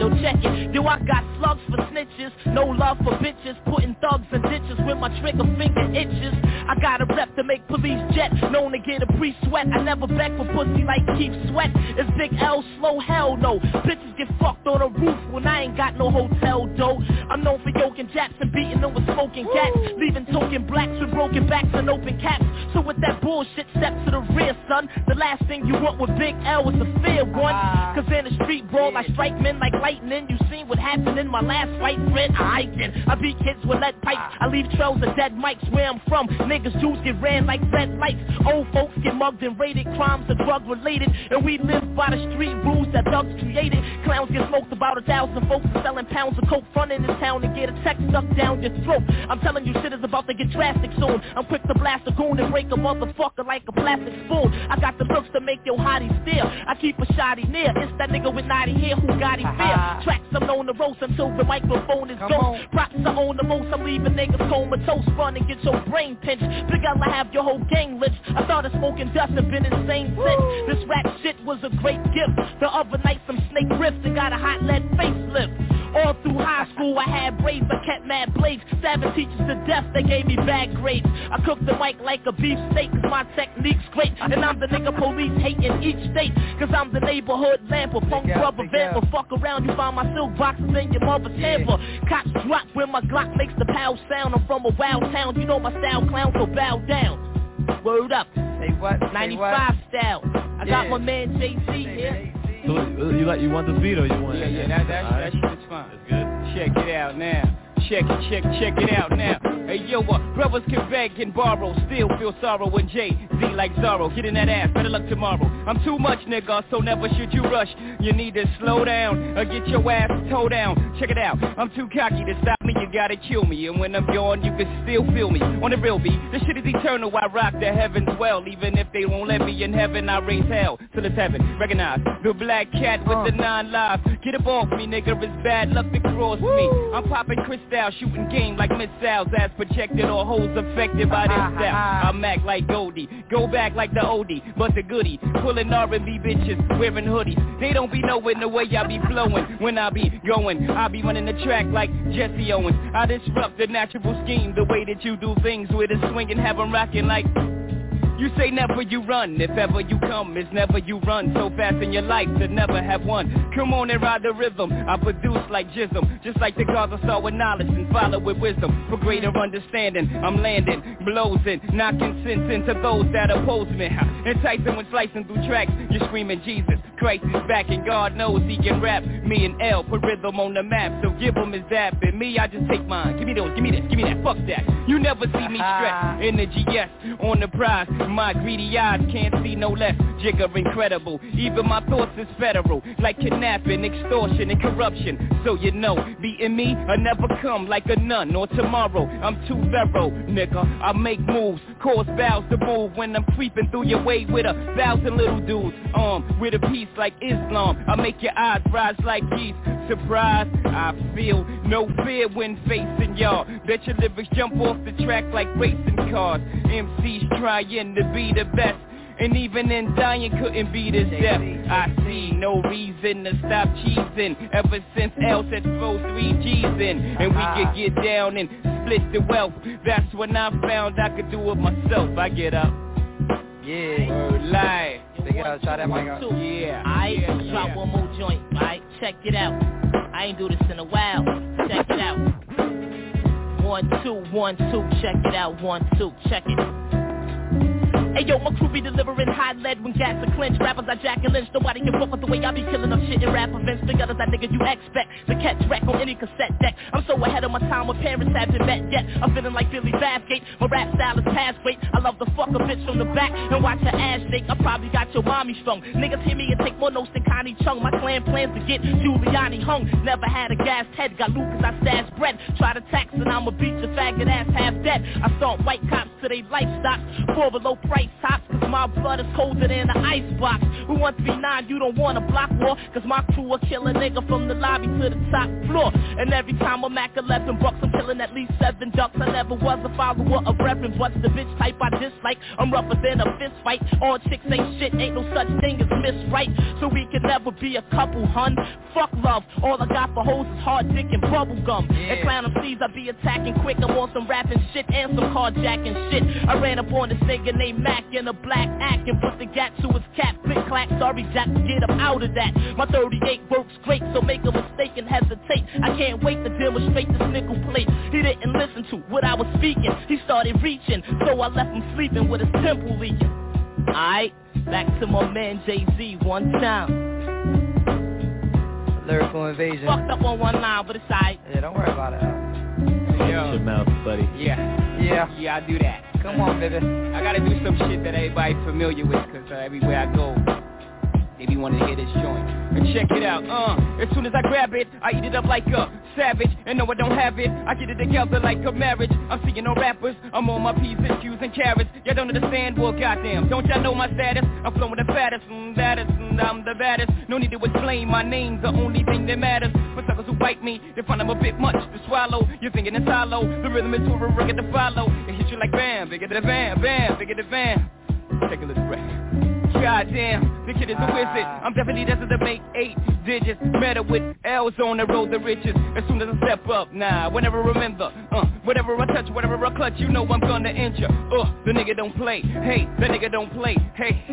Yo, check it. Yo, I got slugs for snitches. No love for bitches. Putting thugs in ditches with my trigger finger itches. I got a rep to make police jet. Known to get a pre-sweat. I never beg for pussy like Keith Sweat. It's Big L slow, hell no. Bitches get fucked on a roof when I ain't got no hotel dough. I'm known for yoking jats and beating them with smoking cats. Leaving token blacks with broken backs and open caps. So with that bullshit, step to the rear, son. The last thing you want with Big L is a fair one. Ah. Cause in the street brawl, I strike men like lightning. You seen what happened in my last fight, friend? I can. I beat kids with lead pipes. Ah. I leave trails of dead mics where I'm from. Niggas Jews get ran like red lights. Old folks get mugged and raided. Crimes are drug related. And we live by the street rules that thugs created. Clowns get smoked about a thousand folks are selling pounds of coke. Front in this town and get a text stuck down your throat. I'm telling you shit is about to get drastic soon. I'm quick to blast a goon and break a motherfucker like a plastic spoon. I got the looks to make your hottie steal. I keep a shotty near. It's that nigga with naughty hair who got him fear. Tracks I'm known to roast until the microphone is ghost. Props I own the most. I'm leaving niggas comatose. Run and get your brain pinched. Big L, I have your whole gang lynched. I started smoking dust and been insane since. This rap shit was a great gift. The other night some snake riffs and got a hot lead facelift. All through high school, I had braids, I kept mad blades. Seven teachers to death, they gave me bad grades. I cooked the mic like a beef steak, cause my technique's great. And I'm the nigga police hate in each state, cause I'm the neighborhood lamper, funk rubber vamper. Fuck around, you find my silk boxes in your mother's hamper. Cops drop when my Glock makes the pow sound. I'm from a wild town, you know my style clown, so bow down. Word up. Say what? 95 style. I got my man Jay-Z here. So you like you want the beat or you want? Yeah, yeah, that, that, All that right. shit's fine. Check it out now. Check it, check, check it out now. Hey yo, uh, brothers can beg and borrow, still feel sorrow when Jay-Z like Zorro. Get in that ass, better luck tomorrow. I'm too much, nigga, so never should you rush. You need to slow down or get your ass toe down. Check it out, I'm too cocky to stop me. You gotta kill me, and when I'm gone, you can still feel me. On the real beat, this shit is eternal. I rock the heavens well, even if they won't let me in heaven. I raise hell till it's heaven. Recognize the black cat with the nine lives. Get up off me, nigga. It's bad luck to cross me. I'm popping crystal, shooting game like missiles, as projected or holes affected by this ah, ah, step. Ah. I'm act like Goldie, go back like the oldie, but the goodie, pulling R&B bitches, wearing hoodies. They don't be knowing the way I be flowing when I be going. I be running the track like Jesse Owens. I disrupt the natural scheme, the way that you do things with a swing and have 'em rocking like. You say never you run, if ever you come, it's never you run so fast in your life to never have one. Come on and ride the rhythm, I produce like Jism, just like the gods I saw with knowledge and follow with wisdom. For greater understanding, I'm landing, blows in, knocking sense into those that oppose me. Enticing when slicing through tracks, you're screaming Jesus. Christ is back and God knows he can rap. Me and L put rhythm on the map, so give him his dap. And me, I just take mine. Give me those, give me this, give me that, fuck that. You never see me stress. Ah. Energy, yes, on the prize. My greedy eyes can't see no less. Jigger incredible. Even my thoughts is federal. Like kidnapping, extortion, and corruption. So you know, beating me, I never come like a nun or tomorrow. I'm too thorough, nigga. I make moves, cause vows to move when I'm creeping through your way with a thousand little dudes. Um, with a piece like Islam. I make your eyes rise like geese. Surprise, I feel no fear when facing y'all. Bet your lyrics jump off the track like racing cars. MCs trying to be the best. And even in dying couldn't beat his death. I see no reason to stop cheesing. Ever since L said throw three G's in. And we could get down and split the wealth. That's when I found I could do it myself. I get up. Yeah. Word live Big L, try that mic out. Yeah Alright, yeah, let's drop yeah. one more joint. Alright, check it out. I ain't do this in a while. Check it out. One, two, one, two, check it out. One, two, check it. Hey yo, my crew be delivering high lead when gas are clenched. Rappers are Jack and Lynch. Nobody can fuck with the way I be killing up shit in rap events. Big others that nigga you expect to catch wreck on any cassette deck. I'm so ahead of my time when parents haven't met yet. I'm feeling like Billy Bathgate. My rap style is past great. I love to fuck a bitch from the back and watch her ass shake. I probably got your mommy strung. Niggas hear me and take more notes than Connie Chung. My clan plans to get Giuliani hung. Never had a gas head. Got cause I stash bread. Try to tax and I'ma beat your faggot ass half dead. I stomp white cops to they life stocks. Four below price tops cause my blood is colder than the ice box. We want to be nine, you don't want a block war. Cause my crew will kill a nigga from the lobby to the top floor. And every time I'm Mac 11 bucks, I'm killing at least seven ducks. I never was a follower of reverend. What's the bitch type I dislike? I'm rougher than a fist fight. All chicks ain't shit, ain't no such thing as miss right. So we can never be a couple, hun. Fuck love, all I got for hoes is hard dick and bubble gum. And clown MCs, I be attacking quick. I'm on some rapping shit and some carjacking shit. I ran up on this nigga named Mac in a black act and put the gat to his cap. Click clack, sorry Jack, get him out of that. My 38 works great, so make a mistake and hesitate. I can't wait to demonstrate this nickel plate. He didn't listen to what I was speaking. He started reaching, so I left him sleeping with his temple leaking. Alright, back to my man Jay-Z one time. Lyrical invasion. Fucked up on one line, but it's alright. Yeah, don't worry about it. Yeah. your mouth, buddy. Yeah. Yeah. Yeah, I do that. Come on, baby. I gotta do some shit that everybody's familiar with, cause uh, everywhere I go, they be wanting to hear this joint. And check it out, uh, as soon as I grab it, I eat it up like a savage, and no I don't have it, I get it together like a marriage. I'm seeing no rappers, I'm on my P's and Q's and carrots. Y'all don't understand, well goddamn, don't y'all know my status? I'm flowing the fattest, mm, baddest, mm, I'm the baddest. No need to explain, my name's the only thing that matters. For suckers who bite me, they find I'm a bit much to swallow. You're thinking it's hollow, the rhythm is too rugged to follow. It hits you like bam, bigger than van, bam, bigger than bam. Take a little breath. Goddamn, the kid is a wizard. I'm definitely destined to make eight digits. Matter with L's on the road to riches. As soon as I step up, nah, whenever I remember, uh, whatever I touch, whatever I clutch, you know I'm gonna injure. Uh, the nigga don't play. Hey, the nigga don't play. Hey,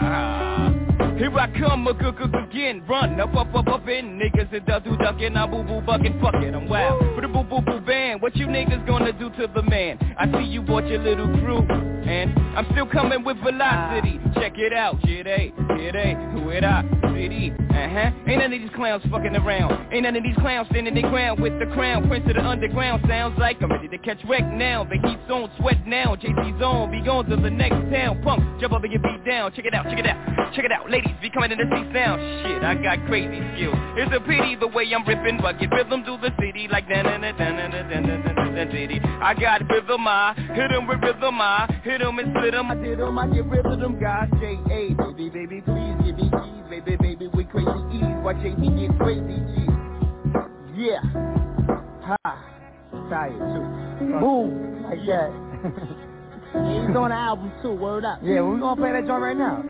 ah. Here I come a good good again, run up up up up in niggas that do ducking, I'm boo boo bucking, fuck it, I'm wild for the boo boo boo band. What you niggas gonna do to the man? I see you bought your little crew, and I'm still coming with velocity. Check it out, shit A, shit A, who it I, city, uh huh. Ain't none of these clowns fucking around. Ain't none of these clowns standing their ground with the crown. Prince of the underground sounds like I'm ready to catch wreck now. The heat's on, sweat now. Jay-Z's on, be on to the next town. Punk, jump up and get beat down. Check it out, check it out, check it out, ladies be coming in the seats now. Shit, I got crazy skills. It's a pity the way I'm ripping, but get rhythm to the city like na na na na na na na na city. I got rhythm, I hit 'em with rhythm, I hit 'em and split 'em. I did 'em, I get rid of them guys. J.A. Baby, baby, please give me keys, baby, baby, with crazy ease. Watch JD get crazy, G. Yeah. Ha. Tired too. Boom, like that. He's on the album too, word up. Yeah, we're gonna play that joint right now.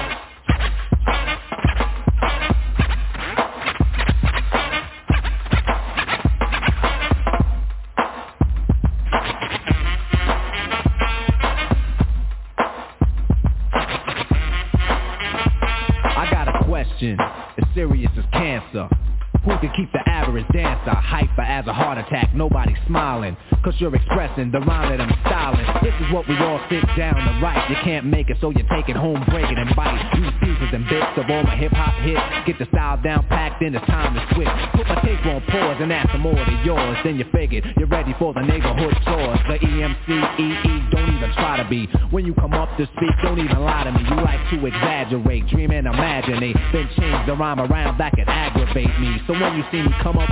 Can keep the average dancer hyper as a heart attack? Nobody smiling, cause you're expressing the rhyme that I'm styling. This is what we all sit down to write. You can't make it, so you take it home, break it and bite. Use pieces and bits of all my hip hop hits. Get the style down packed, then it's time to switch. Put my tape on pause and add some more to yours. Then you figured you're ready for the neighborhood chores. The EMCEE don't even try to be. When you come up to speak, don't even lie to me. You like to exaggerate, dream and imaginate. Then change the rhyme around, that could aggravate me. So when you see me come up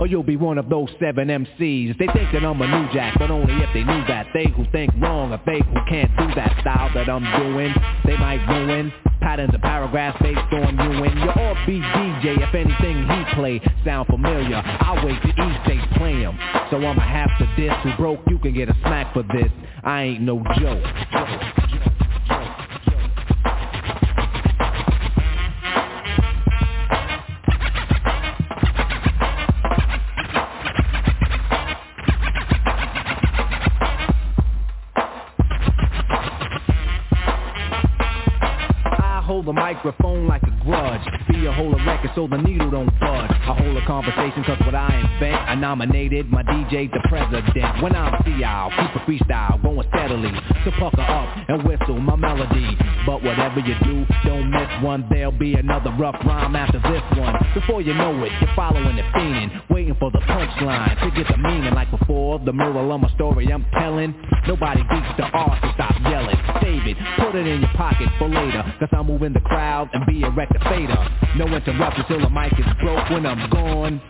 or you'll be one of those seven MCs. They think that I'm a new jack, but only if they knew that. They who think wrong, or they who can't do that style that I'm doing, they might ruin patterns of paragraphs based on you and your offbeat DJ. If anything he play sound familiar, I'll wait to each day play him. So I'ma have to diss who broke. You can get a smack for this. I ain't no joke. I hold the microphone like a grudge. Be a hold a record so the needle don't budge. I hold a conversation cause what I invent. I nominated my DJ the president. When I'm CI, keep a freestyle going steadily. So pucker up and whistle my melody. But whatever you do, don't miss one. There'll be another rough rhyme after this one. Before you know it, you're following the fiending Waiting for the punchline to get the meaning. Like before, the moral of my story I'm telling. Nobody beats the art, so stop yelling. Save it, put it in your pocket for later. Cause I'm moving the crowd and be a rectificator No interruptions till the mic is broke. When I'm gone,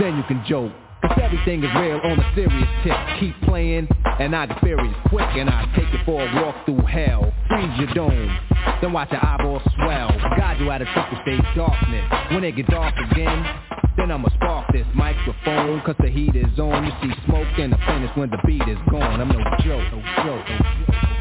then you can joke. Cause everything is real on a serious tip. Keep playing and I get furious quick And I take you for a walk through hell. Freeze your dome, then watch your eyeballs swell. Guide you out of triple stage darkness. When it get dark again then I'ma spark this microphone. Cause the heat is on. You see smoke and the finish when the beat is gone. I'm no joke, no joke, no joke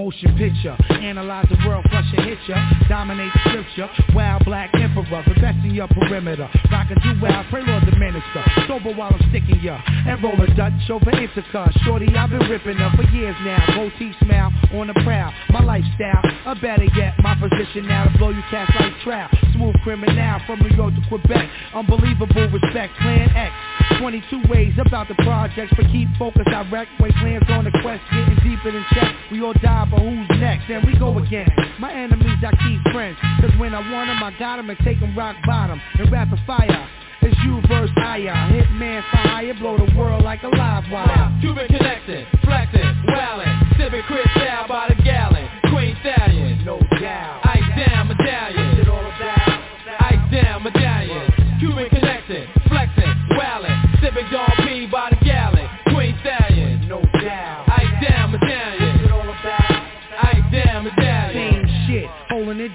motion picture. Analyze the world, flush and hit ya. Dominate scripture. Wild black emperor, in your perimeter. Rock a do wild, pray Lord the minister. Sober while I'm sticking ya. And roll a Dutch over Intercut. Shorty, I've been ripping her for years now. Goatee smile on the prowl. My lifestyle, or better yet, my position now to blow you cats like trout. Smooth criminal from New York to Quebec. Unbelievable respect, plan X. 22 ways about the projects, but keep focused direct. Wait plans on the quest, getting deeper than check. We all die, but who's next? And we go again. My enemies, I keep friends. Cause when I want them, I got them and take them rock bottom. And rapid fire. It's you versus Aya. Hitman for hire, blow the world like a live wire. Cuban connected, flexing, wildin', sipping Chris style by the gallon. Queen Stallion, no doubt. Ice down medallion.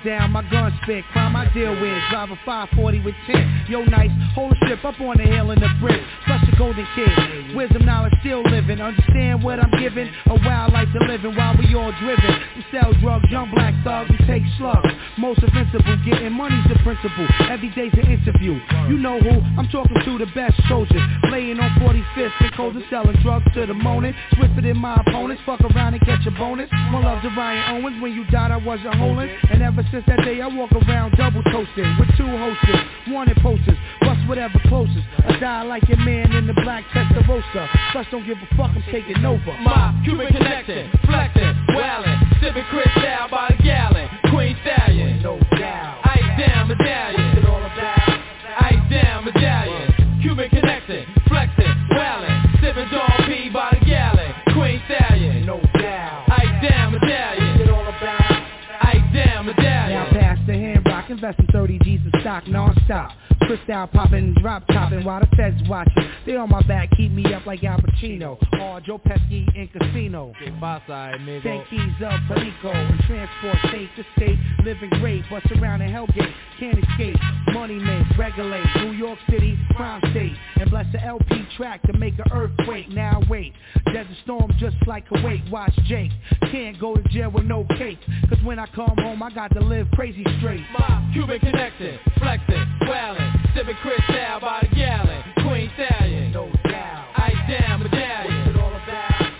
Down, my gun spit, crime I deal with, drive a 540 with 10, yo nice, hold a strip up on the hill in the brick, flush a golden kid, wisdom knowledge still living, understand what I'm giving, a wild life to living while we all driven, we sell drugs, young black thugs, we take slugs, most invincible, getting money's the principle, every day's an interview, you know who, I'm talking to the best soldiers, laying on 45th and cold and selling drugs to the morning, swifter than my opponents, fuck around and catch a bonus, more love to Ryan Owens, when you died I wasn't holding, and ever since that day I walk around double toasting, with two hostess, wanted posters, bust whatever closest, I die like your man in the black Testarossa, plus don't give a fuck, I'm taking over. My Cuban connection, flexing, wildin', sipping Chris style by the gallon. Queen rock, investing 30 G's in stock non-stop. Crystal popping, drop topping while the feds watching. They on my back, keep me up like Al Pacino. Or Joe Pesci in Casino. Ten keys up, Perico, and transport state to state. Living great, bust around in Hellgate. Can't escape, money make, regulate. New York City, crime state. And bless the LP track to make an earthquake. Now wait, desert storm just like Kuwait. Watch Jake. Can't go to jail with no cake. Cause when I come home, I got to live crazy straight. My Cuban connecting, flexing, wildin', sipping Chris style by the gallon. Queen Stallion, no doubt. Ice down medallion. What's it all about?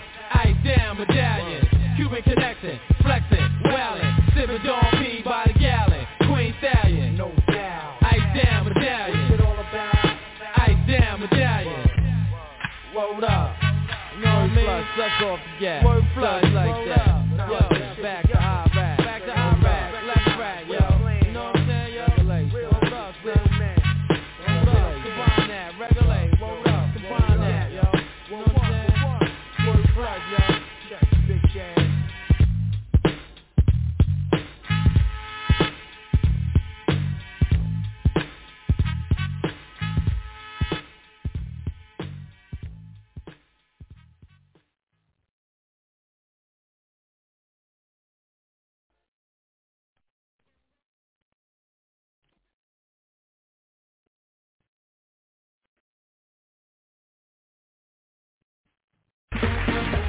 Ice down medallion. Cuban connecting, flexing, wildin', sipping Don P by the gallon. Queen Stallion, no doubt. Ice down medallion. What's it all about? Ice down medallion. Word up. You know what I mean? Let's off the gas. Word flush